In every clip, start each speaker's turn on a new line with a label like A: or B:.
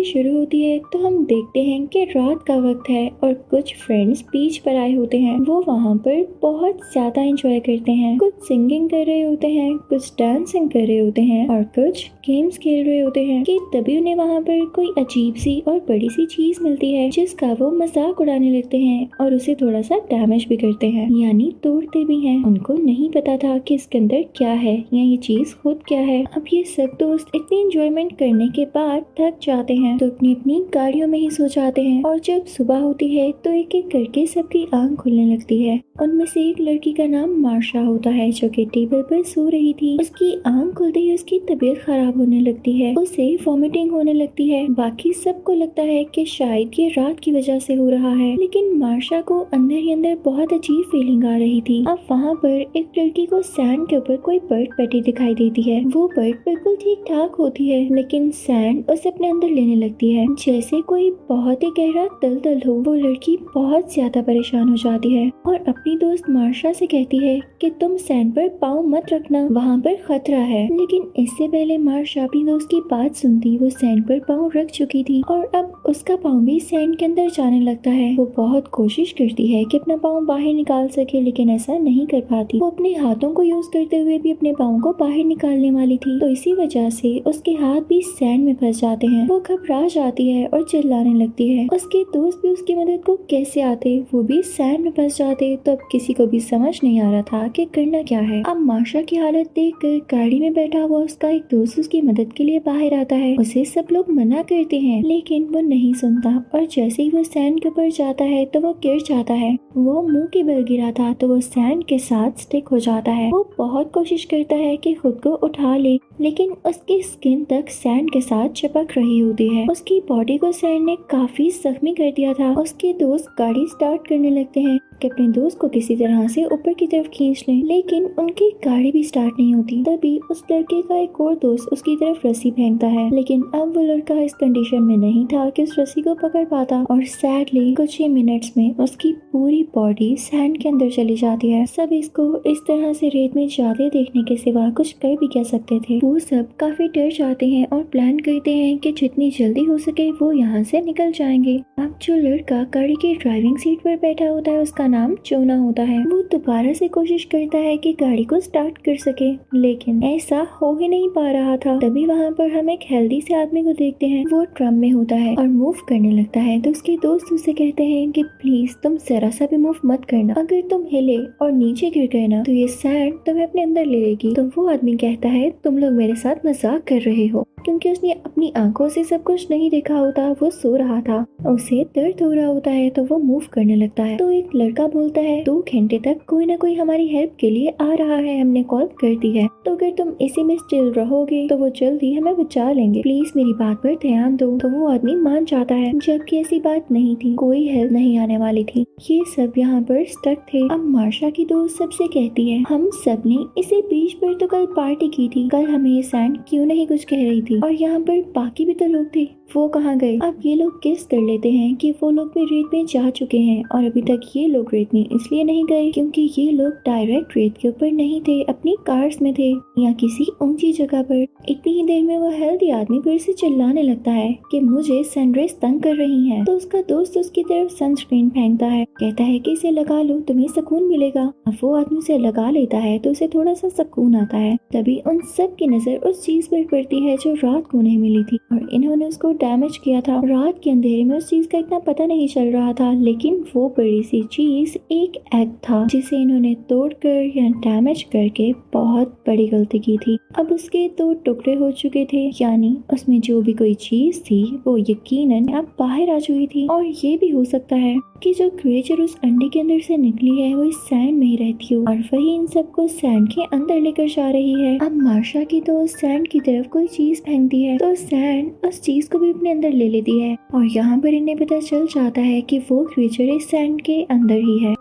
A: Movie शुरू होती है तो हम देखते हैं कि रात का वक्त है और कुछ फ्रेंड्स बीच पर आए होते हैं। वो वहाँ पर बहुत ज़्यादा एंजॉय करते हैं। कुछ सिंगिंग कर रहे होते हैं, कुछ डांसिंग कर रहे होते हैं और कुछ गेम्स खेल रहे होते हैं कि तभी उन्हें वहाँ पर कोई अजीब सी और बड़ी सी चीज़ मिलती है, जिसका वो मज़ाक उड़ाने लगते हैं और उसे थोड़ा सा डैमेज भी करते हैं। यानी तोड़ते भी हैं। उनको नहीं पता था कि इसके अंदर क्या है या ये चीज़ खुद क्या है। अब ये सब दोस्त इतनी इंजॉयमेंट करने के बाद थक जाते हैं तो अपनी अपनी गाड़ियों में ही सो जाते हैं और जब सुबह होती है तो एक एक करके सबकी आँख खुलने लगती है। उनमें से एक लड़की का नाम मार्शा होता है जो कि टेबल पर सो रही थी। उसकी आँख खुलते ही उसकी तबीयत खराब होने लगती है। उसे वॉमिटिंग होने लगती है। बाकी सबको लगता है कि शायद ये रात की वजह से हो रहा है। लेकिन मार्शा को अंदर ही अंदर बहुत अजीब फीलिंग आ रही थी। अब वहाँ पर एक लड़की को सैंड के ऊपर कोई बर्ड बैठी दिखाई देती है। वो बर्ड बिल्कुल ठीक ठाक होती है, लेकिन सैंड उसे अपने अंदर लेने लगती है। जैसे कोई बहुत ही गहरा दल दल हो, वो लड़की बहुत ज़्यादा परेशान हो जाती है और अपनी दोस्त मार्शा से कहती है कि तुम सैंड पर पाँव मत रखना, वहाँ पर खतरा है। लेकिन इससे पहले मार्शा अपनी दोस्त की बात सुनती वो सैंड पर पाँव रख चुकी थी और अब उसका पाँव भी सैंड के अंदर जाने लगता है। वो बहुत कोशिश करती है कि अपना पाँव बाहर निकाल सके, लेकिन ऐसा नहीं कर पाती। वो अपने हाथों को यूज़ करते हुए भी अपने पाँव को बाहर निकालने वाली थी तो इसी वजह से उसके हाथ भी सैंड में फंस जाते हैं। वो घबरा जाती है और चिल्लाने लगती है। उसके दोस्त भी उसकी मदद को कैसे आते, वो भी सैंड में फंस जाते। तो अब किसी को भी समझ नहीं आ रहा था कि करना क्या है। अब माशा की हालत देख कर गाड़ी में बैठा हुआ उसका एक दोस्त उसकी मदद के लिए बाहर आता है। उसे सब लोग मना करते हैं, लेकिन वो नहीं सुनता और जैसे ही वो सैंड के ऊपर जाता है तो वो गिर जाता है। वो मुँह के बल गिरा था तो वो सैंड के साथ स्टिक हो जाता है। वो बहुत कोशिश करता है कि खुद को उठा ले लेकिन उसकी स्किन तक सैंड के साथ चिपक रही होती है। उसकी बॉडी को सैंड ने काफ़ी जख्मी कर दिया था। उसके दोस्त गाड़ी स्टार्ट करने लगते हैं। कि अपने दोस्त को किसी तरह से ऊपर की तरफ़ खींच लें, लेकिन उनकी गाड़ी भी स्टार्ट नहीं होती। तभी उस लड़के का एक और दोस्त उसकी तरफ़ रस्सी फेंकता है। लेकिन अब वो लड़का इस कंडीशन में नहीं था कि उस रस्सी को पकड़ पाता और सैडली कुछ ही मिनट्स में उसकी पूरी बॉडी सैंड के अंदर चली जाती है। सब इसको इस तरह से रेत में जाते देखने के सिवा कुछ कर भी कह सकते थे? वो सब काफ़ी डर जाते हैं और प्लान करते हैं कि जितनी जल्दी हो सके वो यहाँ से निकल जाएँगे। अब जो लड़का गाड़ी की ड्राइविंग सीट पर बैठा होता है, उसका नाम चोना होता है? वो दोबारा से कोशिश करता है कि गाड़ी को स्टार्ट कर सके, लेकिन ऐसा हो ही नहीं पा रहा था। तभी वहाँ पर हम एक हेल्दी से आदमी को देखते हैं। वो ट्रम में होता है और मूव करने लगता है। तो उसके दोस्त उसे कहते हैं कि प्लीज़ तुम जरा सा भी मूव मत करना। अगर तुम हिले और नीचे गिर गए ना तो ये सैंड तुम्हें अपने अंदर ले लेगी। तो वो आदमी कहता है, तुम लोग मेरे साथ मज़ाक कर रहे हो। क्योंकि उसने अपनी आँखों से सब कुछ नहीं देखा होता, वो सो रहा था। उसे दर्द हो रहा होता है तो वो मूव करने लगता है। तो एक लड़का बोलता है, दो घंटे तक कोई ना कोई हमारी हेल्प के लिए आ रहा है, हमने कॉल कर दी है। तो अगर तुम इसी में स्टिल रहोगे तो वो जल्दी हमें बचा लेंगे। प्लीज़ मेरी बात पर ध्यान दो। तो वो आदमी मान जाता है, जबकि ऐसी बात नहीं थी। कोई हेल्प नहीं आने वाली थी। ये सब यहाँ पर स्टक थे। अब मार्शा की दोस्त सबसे कहती है, हम सबने इसी बीच पर तो कल पार्टी की थी। कल हमें ये सैंड क्यों नहीं कुछ कह रही थी? और यहाँ पर बाकी भी तो लोग थे। वो कहाँ गए? अब ये लोग किस कर लेते हैं कि वो लोग भी रेत में जा चुके हैं। और अभी तक ये लोग रेत में इसलिए नहीं गए क्योंकि ये लोग डायरेक्ट रेत के ऊपर नहीं थे, अपनी कार्स में थे या किसी ऊँची जगह पर। इतनी ही देर में वो हेल्दी आदमी फिर से चिल्लाने लगता है कि मुझे सनराइज तंग कर रही है। तो उसका दोस्त उसकी तरफ़ सनस्क्रीन फेंकता है, कहता है कि इसे लगा लो, तुम्हें सुकून मिलेगा। अब वो आदमी उसे लगा लेता है तो उसे थोड़ा सा सुकून आता है। तभी उन सब की नज़र उस चीज़ पर पड़ती है जो रात को उन्हें मिली थी और इन्होंने उसको डैमेज किया था। रात के अंधेरे में उस चीज़ का इतना पता नहीं चल रहा था, लेकिन वो बड़ी सी चीज़ एक एग था जिसे इन्होंने तोड़कर या डैमेज करके बहुत बड़ी गलती की थी। अब उसके दो टुकड़े हो चुके थे, यानी उसमें जो भी कोई चीज़ थी वो यकीनन अब बाहर आ चुकी थी और ये भी हो सकता है। कि जो क्रिएचर उस अंडे के अंदर से निकली है, वो इस सैंड में ही रहती हो। और वही इन सबको सैंड के अंदर लेकर जा रही है। अब मार्शा की तो उस सैंड की तरफ़ कोई चीज़ फेंकती है तो सैंड उस चीज़ को भी अपने अंदर ले लेती है। और यहाँ पर इन्हें पता चल जाता है कि वो क्रिएचर इस सैंड के अंदर ही है।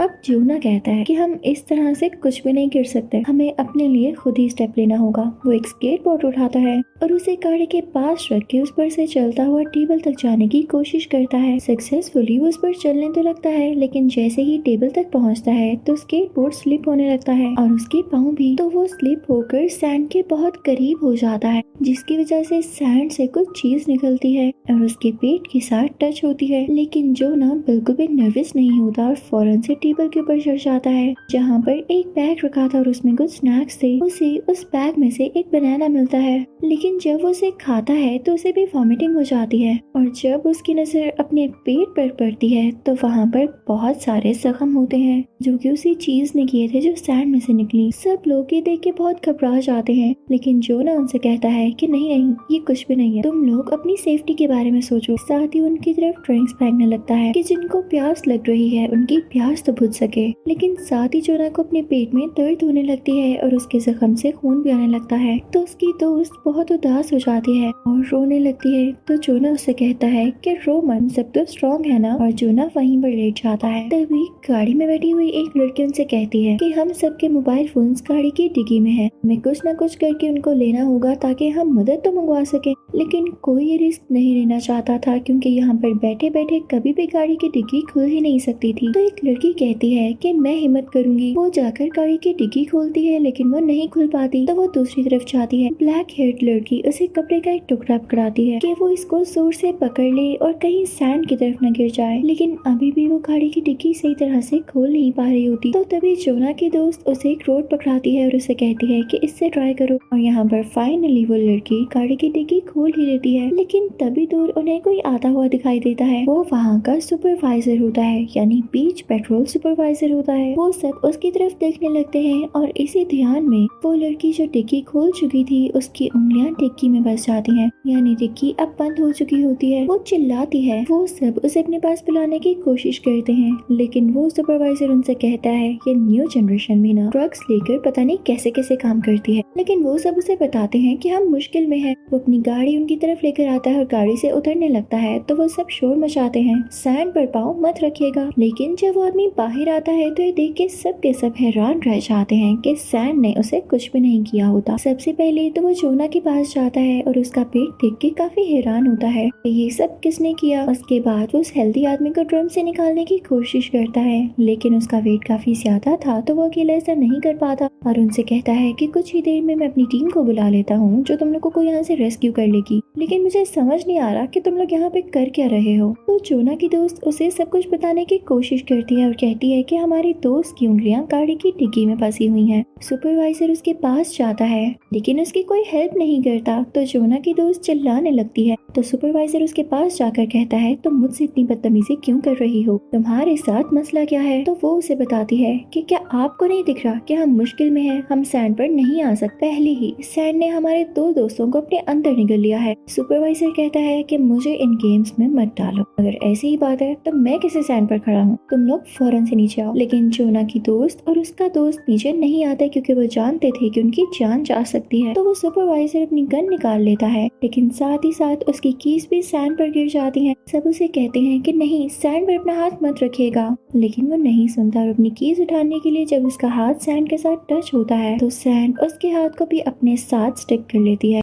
A: अब जोना कहता है कि हम इस तरह से कुछ भी नहीं कर सकते। हमें अपने लिए खुद ही स्टेप लेना होगा। वो एक स्केट बोर्ड उठाता है और उसे गाड़ी के पास रख के उस पर से चलता हुआ टेबल तक जाने की कोशिश करता है। सक्सेसफुली वो उस पर चलने तो लगता है, लेकिन जैसे ही टेबल तक पहुँचता है तो स्केट बोर्ड स्लिप होने लगता है और उसके पाँव भी। तो वो स्लिप होकर सैंड के बहुत करीब हो जाता है, जिसकी वजह से सैंड से कुछ चीज़ निकलती है और उसके पेट के साथ टच होती है। लेकिन जो ना बिल्कुल भी नर्वस नहीं होता और फ़ौरन से टेबल के ऊपर चढ़ जाता है, जहाँ पर एक बैग रखा था और उसमें कुछ स्नैक्स थे। उसे उस बैग में से एक बनाना मिलता है, लेकिन जब वो उसे खाता है तो उसे भी वॉमिटिंग हो जाती है। और जब उसकी नज़र अपने पेट पर पड़ती है तो वहाँ पर बहुत सारे जख्म होते हैं, जो कि उसी चीज़ ने किए थे जो सैंड में से निकली। सब लोग ये देख के बहुत घबरा जाते हैं, लेकिन जो ना उनसे कहता है कि नहीं नहीं, ये कुछ भी नहीं है। तुम लोग अपनी सेफ्टी के बारे में सोचो। साथ ही उनकी तरफ़ ड्रिंक्स फेंकने लगता है कि जिनको प्यास लग रही है, उनकी प्यास तो बुझ सके। लेकिन साथ ही जोना को अपने पेट में दर्द होने लगती है और उसके जख्म से खून भी आने लगता है। तो उसकी दोस्त बहुत उदास हो जाती है और रोने लगती है। तो जोना उससे कहता है कि रो मन सब तो स्ट्रॉन्ग है ना? और जोना वहीं पर लेट जाता है। तभी गाड़ी में बैठी हुई एक लड़की उनसे कहती है कि हम सबके मोबाइल फ़ोन गाड़ी की डिग्गी में है। हमें कुछ न कुछ करके उनको लेना होगा ताकि हम मदद तो मंगवा सके। लेकिन कोई ये रिस्क नहीं लेना चाहता था क्योंकि यहाँ पर बैठे बैठे कभी भी गाड़ी की डिग्गी खुल ही नहीं सकती थी। तो एक लड़की कहती है कि मैं हिम्मत करूँगी। वो जाकर गाड़ी की डिग्गी खोलती है, लेकिन वो नहीं खुल पाती। तो वो दूसरी तरफ़ जाती है। ब्लैक हेयर लड़की उसे कपड़े का एक टुकड़ा पकड़ाती है कि वो इसको ज़ोर से पकड़ ले और कहीं सैंड की तरफ़ न गिर जाए। लेकिन अभी भी वो गाड़ी की डिग्गी सही तरह से खोल नहीं पा रही होती। तो तभी जोना की दोस्त उसे एक रोड पकड़ाती है और उसे कहती है की इससे ट्राई करो। और यहाँ पर फाइनली वो लड़की गाड़ी की डिग्गी खोल ही लेती है। लेकिन तभी दूर उन्हें कोई आता हुआ दिखाई देता है। वो वहाँ का सुपरवाइजर होता है, यानी बीच पेट्रोल सुपरवाइजर होता है। वो सब उसकी तरफ़ देखने लगते हैं और इसी ध्यान में वो लड़की जो टिक्की खोल चुकी थी, उसकी उंगलियाँ टिक्की में बस जाती हैं। यानी टिक्की अब बंद हो चुकी होती है। वो चिल्लाती है। वो सब उसे अपने पास बुलाने की कोशिश करते हैं। लेकिन वो सुपरवाइजर उनसे कहता है, ये न्यू जनरेशन में ना ड्रग्स लेकर पता नहीं कैसे कैसे काम करती है। लेकिन वो सब उसे बताते हैं कि हम मुश्किल में हैं। वो अपनी गाड़ी उनकी तरफ़ लेकर आता है और गाड़ी से उतरने लगता है। तो वो सब शोर मचाते हैं। सैंड पर पाँव मत रखिएगा। लेकिन जब वो आदमी बाहर आता है तो ये देख के सब के सब हैरान रह जाते हैं कि सैंड ने उसे कुछ भी नहीं किया होता। सबसे पहले तो वो जोना के पास जाता है और उसका पेट देख के काफ़ी हैरान होता है ये सब किसने किया। उसके बाद वो उस हेल्दी आदमी को ड्रम से निकालने की कोशिश करता है, लेकिन उसका वेट काफ़ी ज़्यादा था तो वो अकेला ऐसा नहीं कर पाता और उनसे कहता है कि कुछ ही देर में मैं अपनी टीम को बुला लेता हूँ जो तुम लोग को यहाँ से रेस्क्यू कर लेगी। लेकिन मुझे समझ नहीं आ रहा कि तुम लोग यहाँ पे कर क्या रहे हो। तो जोना की दोस्त उसे सब कुछ बताने की कोशिश करती है और कहती है कि हमारी दोस्त की उंगलियाँ गाड़ी की डिग्गी में फंसी हुई हैं। सुपरवाइजर उसके पास जाता है, लेकिन उसकी कोई हेल्प नहीं करता। तो जोना की दोस्त चिल्लाने लगती है। तो सुपरवाइजर उसके पास जाकर कहता है, तुम मुझसे इतनी बदतमीजी क्यों कर रही हो? तुम्हारे साथ मसला क्या है? तो वो उसे बताती है कि, क्या आपको नहीं दिख रहा कि हम मुश्किल में हैं? हम सैंड पर नहीं आ सकते। पहले ही सैंड ने हमारे दो दोस्तों को अपने अंदर निगल लिया है। सुपरवाइजर कहता है कि, मुझे इन गेम्स में मत डालो। अगर ऐसी ही बात है तो मैं किसी सैंड पर खड़ा हूँ? तुम लोग फ़ौरन से नीचे आओ। लेकिन जोना की दोस्त और उसका दोस्त नीचे नहीं आता क्योंकि वो जानते थे कि उनकी जान जा सकती है। तो वो सुपरवाइजर अपनी गन निकाल लेता है। लेकिन साथ ही साथ उसकी कीस भी सैंड पर गिर जाती है। सब उसे कहते हैं कि नहीं सैंड पर अपना हाथ मत रखेगा लेकिन वो नहीं सुनता और अपनी कीस उठाने के लिए जब उसका हाथ सैंड के साथ टच होता है तो सैंड उसके हाथ को भी अपने साथ स्टिक कर लेती है।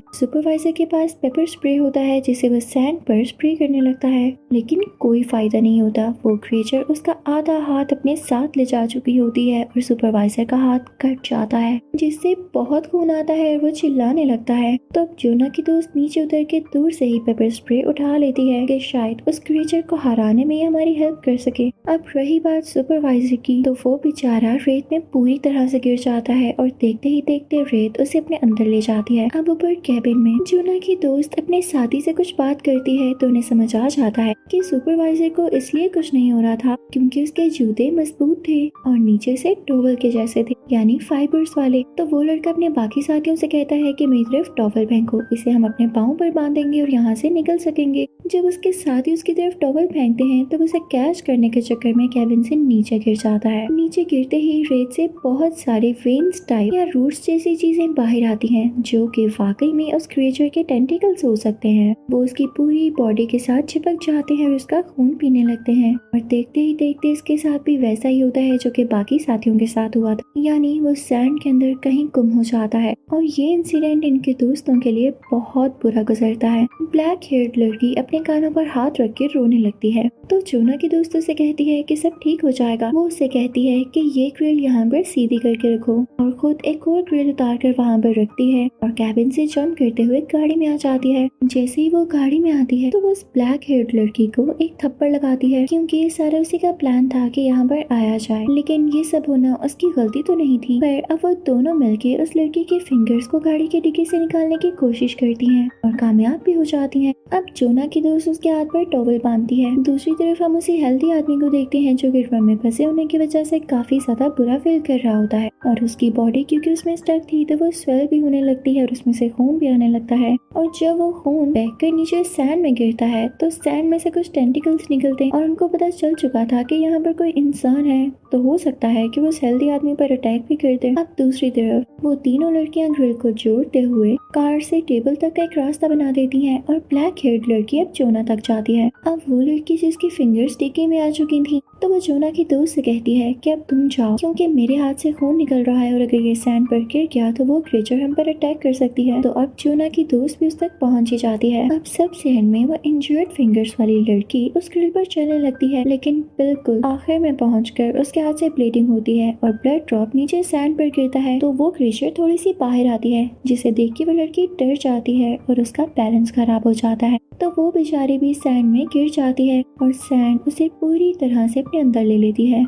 A: सुपरवाइजर के पास पेपर स्प्रे होता है, जिसे वह सैंड पर स्प्रे करने लगता है। लेकिन कोई फ़ायदा नहीं होता। वो क्रिएचर उसका आधा हाथ अपने साथ ले जा चुकी होती है और सुपरवाइजर का हाथ कट जाता है, जिससे बहुत खून आता है और वो चिल्लाने लगता है। तो अब जोना की दोस्त नीचे उतर के दूर से ही पेपर स्प्रे उठा लेती है कि शायद उस क्रिएचर को हराने में हमारी हेल्प कर सके। अब रही बात सुपरवाइजर की तो वो बेचारा रेत में पूरी तरह से गिर जाता है और देखते ही देखते रेत उसे अपने अंदर ले जाती है। अब ऊपर कैबिन में जूना की दोस्त अपने साथी से कुछ बात करती है तो उन्हें समझ आ जाता है कि सुपरवाइजर को इसलिए कुछ नहीं हो रहा था क्योंकि उसके जूते मज़बूत थे और नीचे से टोवल के जैसे थे, यानी फाइबर्स वाले। तो वो लड़का अपने बाकी साथियों से कहता है कि मेरी तरफ़ टॉवल फेंको इसे हम अपने पाँव पर बांधेंगे और यहाँ से निकल सकेंगे। जब उसके साथ उसकी तरफ़ टॉवल फेंकते हैं, तब तो उसे कैच करने के चक्कर में कैबिन से नीचे गिर जाता है। नीचे गिरते ही रेत से बहुत सारे वेन्स टाइप या रूट्स जैसी चीज़ें बाहर आती हैं, जो कि वाकई में उस क्रिएचर के टेंटिकल्स हो सकते हैं। वो उसकी पूरी बॉडी के साथ चिपक जाते हैं और उसका खून पीने लगते हैं। और देखते ही देखते इसके साथ भी वैसा ही होता है जो कि बाकी साथियों के साथ हुआ था। यानी वो सैंड के अंदर कहीं गुम हो जाता है। और ये इंसिडेंट इनके दोस्तों के लिए बहुत बुरा गुजरता है। ब्लैक हेयर लड़की अपने कानों पर हाथ रख के रोने लगती है। तो जोना की दोस्तों से कहती है कि सब ठीक हो जाएगा। वो उससे कहती है कि ये ग्रिल यहाँ पर सीधी करके रखो। और खुद एक और ग्रिल उतार कर वहाँ पर रखती है। और कैबिन से जंप करते हुए गाड़ी में आ जाती है। जैसे ही वो गाड़ी में आती है तो वो उस ब्लैक हेड लड़की को एक थप्पड़ लगाती है, क्योंकि ये सारा उसी का प्लान था कि यहाँ पर आया जाए। लेकिन ये सब होना उसकी गलती तो नहीं थी। पर अब वो दोनों मिलके उस लड़की के फिंगर्स को गाड़ी के डिग्गी से निकालने की कोशिश करती हैं और कामयाब भी हो जाती हैं। अब जोना की दोस्त उसके हाथ पर टॉवल बांधती है। दूसरी तरफ़ हम उसी हेल्थी आदमी को देखते हैं जो ड्रम में फंसे होने की वजह से काफ़ी ज़्यादा बुरा फील कर रहा होता है। और उसकी बॉडी क्योंकि उसमें स्टक थी तो वो स्वेल भी होने लगती है और उसमें से खून भी आने लगता है और जब वो खून बहकर नीचे सैंड में गिरता है तो सैंड में से कुछ टेंटिकल्स निकलते हैं और उनको पता चल चुका था कि यहाँ पर कोई इंसान है। तो हो सकता है कि वो हेल्दी आदमी पर अटैक भी कर दे। अब दूसरी तरफ़, वो तीनों लड़कियाँ ग्रिल को जोड़ते हुए कार से टेबल तक का एक रास्ता बना देती हैं और ब्लैक हेड लड़की अब जोना तक जाती है। अब वो लड़की जिसकी फिंगर्स टिकी में आ चुकी थी तो वो जोना की दोस्त से कहती है कि अब तुम जाओ, क्योंकि मेरे हाथ से खून निकल रहा है और अगर ये सैंड पर गिर गया तो वो क्रेचर हम पर अटैक कर सकती है। तो अब जोना की दोस्त भी उस तक पहुँच ही जाती है। अब सब एंड में वो इंजर्ड फिंगर्स वाली लड़की उस ग्रिल पर चलने लगती है, लेकिन बिल्कुल आखिर में पहुँच उसके हाथ से ब्लीडिंग होती है और ब्लड ड्रॉप नीचे सैंड पर गिरता है तो वो क्रिएचर थोड़ी सी बाहर आती है, जिसे देख के वो लड़की डर जाती है और उसका बैलेंस खराब हो जाता है। तो वो बेचारी भी सैंड में गिर जाती है और सैंड उसे पूरी तरह से अपने अंदर ले लेती है।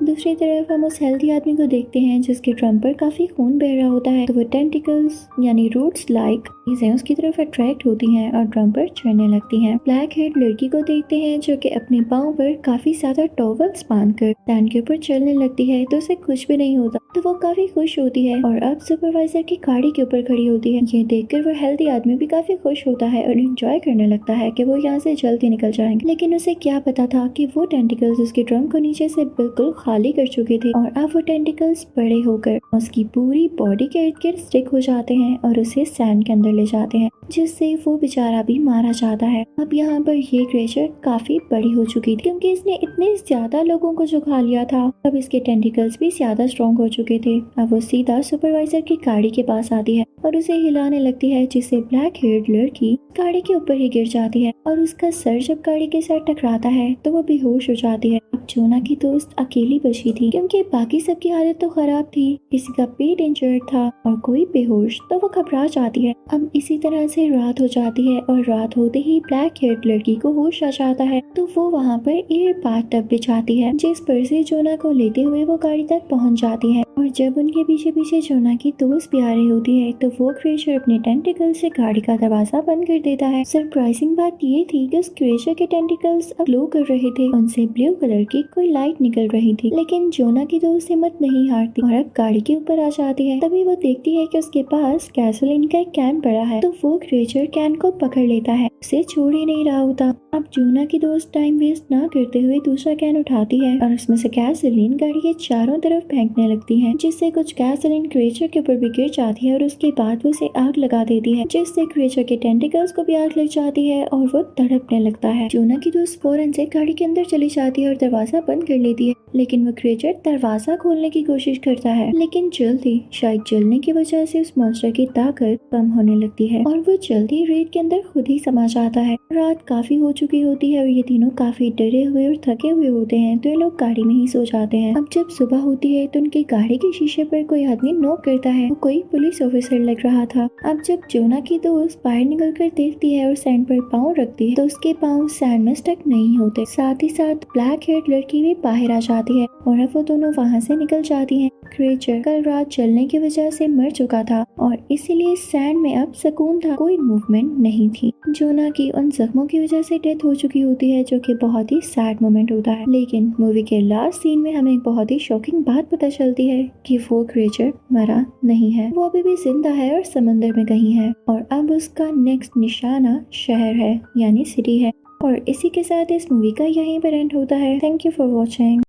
A: दूसरी तरफ़ हम उस हेल्थी आदमी को देखते हैं जिसके ड्रम पर काफ़ी खून बह रहा होता है। तो वो टेंटिकल्स यानी रूट्स लाइक चीज़ें उसकी तरफ़ अट्रैक्ट होती हैं और ड्रम पर चढ़ने लगती हैं। ब्लैक हेड लड़की को देखते हैं जो कि अपने पाँव पर काफ़ी ज़्यादा टॉवल्स बाँध कर टैन के ऊपर चलने लगती है तो उसे कुछ भी नहीं होता। तो वो काफ़ी खुश होती है और अब सुपरवाइजर की गाड़ी के ऊपर खड़ी होती है। ये देखकर वो हेल्थी आदमी भी काफ़ी खुश होता है और इंजॉय करने लगता है कि वो यहाँ से जल्दी निकल जाएँगे। लेकिन उसे क्या पता था कि वो टेंटिकल्स उसके ड्रम को नीचे से बिल्कुल खाली कर चुके थे और अब वो टेंटिकल्स बड़े होकर उसकी पूरी बॉडी के इर्द गिर्द स्टिक हो जाते हैं और उसे सैंड के अंदर ले जाते हैं, जिससे वो बेचारा भी मारा जाता है। अब यहाँ पर ये क्रेचर काफ़ी बड़ी हो चुकी थी, क्योंकि इसने इतने ज़्यादा लोगों को जो खा लिया था, अब इसके टेंटिकल्स भी ज़्यादा स्ट्रॉन्ग हो चुके थे। अब वो सीधा सुपरवाइजर की गाड़ी के पास आती है। और उसे हिलाने लगती है, जिससे ब्लैक हेयर लड़की गाड़ी के ऊपर ही गिर जाती है और उसका सर जब गाड़ी के साथ टकराता है तो वो बेहोश हो जाती है। अब जोना की दोस्त अकेली बची थी, क्योंकि बाकी सबकी हालत तो खराब थी। किसी का पेट इंजर्ड था और कोई बेहोश तो वो घबरा जाती है। अब इसी तरह से रात हो जाती है और रात होते ही ब्लैक हेयर लड़की को होश आ जाता है तो वो वहाँ पर एयर बाथ टब बिछाती है, जिस पर से जोना को लेते हुए वो गाड़ी तक पहुँच जाती है। और जब उनके पीछे पीछे जोना की दोस्त भी आ रही होती है तो वो क्रेशर अपने टेंटिकल से गाड़ी का दरवाज़ा बंद कर देता है। सरप्राइजिंग बात ये थी कि उस क्रेशर के टेंटिकल्स अब ग्लो कर रहे थे। उनसे ब्लू कलर की कोई लाइट निकल रही थी, लेकिन जोना की दोस्त हिम्मत नहीं हारती। और अब गाड़ी के ऊपर आ जाती है। तभी वो देखती है की उसके पास कैसोलिन का एक कैन पड़ा है। तो वो क्रेचर कैन को पकड़ लेता है। उसे छोड़ ही नहीं रहा होता। अब जोना की दोस्त टाइम वेस्ट ना करते हुए दूसरा कैन उठाती है। और उसमें से गैसोलीन गाड़ी के चारों तरफ़ फेंकने लगती है। जिससे कुछ गैस इन क्रिएचर के ऊपर भी गिर जाती है और उसके बाद वो उसे आग लगा देती है, जिससे क्रिएचर के टेंटिकल्स को भी आग लग जाती है और वो तड़पने लगता है। जोना की दोस्त फ़ौरन से गाड़ी के अंदर चली जाती है और दरवाज़ा बंद कर लेती है। लेकिन वो क्रेचर दरवाज़ा खोलने की कोशिश करता है। लेकिन जल्दी, शायद जलने की वजह से उस मॉन्स्टर की ताकत कम होने लगती है और वो जल्दी रेत के अंदर खुद ही समा जाता है। रात काफ़ी हो चुकी होती है और ये तीनों काफ़ी डरे हुए और थके हुए होते हैं तो ये लोग गाड़ी में ही सो जाते हैं। अब जब सुबह होती है तो उनकी गाड़ी के शीशे पर कोई आदमी नोक करता है। वो कोई पुलिस ऑफिसर लग रहा था। अब जब जोना की दोस्त बाहर निकल कर देखती है और सैंड पर पाँव रखती है तो उसके पाँव सैंड में स्टक नहीं होते। साथ ही साथ ब्लैक हेड लड़की भी बाहर आ जाती जाती है और अब वो दोनों वहाँ से निकल जाती हैं। क्रिएचर कल रात चलने की वजह से मर चुका था और इसीलिए सैंड में अब सुकून था। कोई मूवमेंट नहीं थी। जोना की उन जख्मों की वजह से डेथ हो चुकी होती है, जो कि बहुत ही सैड मोमेंट होता है। लेकिन मूवी के लास्ट सीन में हमें एक बहुत ही शॉकिंग बात पता चलती है कि वो क्रिएचर मरा नहीं है। वो अभी भी ज़िंदा है और समंदर में कहीं है और अब उसका नेक्स्ट निशाना शहर है, यानी सिटी है। और इसी के साथ इस मूवी का यहीं पर एंड होता है। Thank you for watching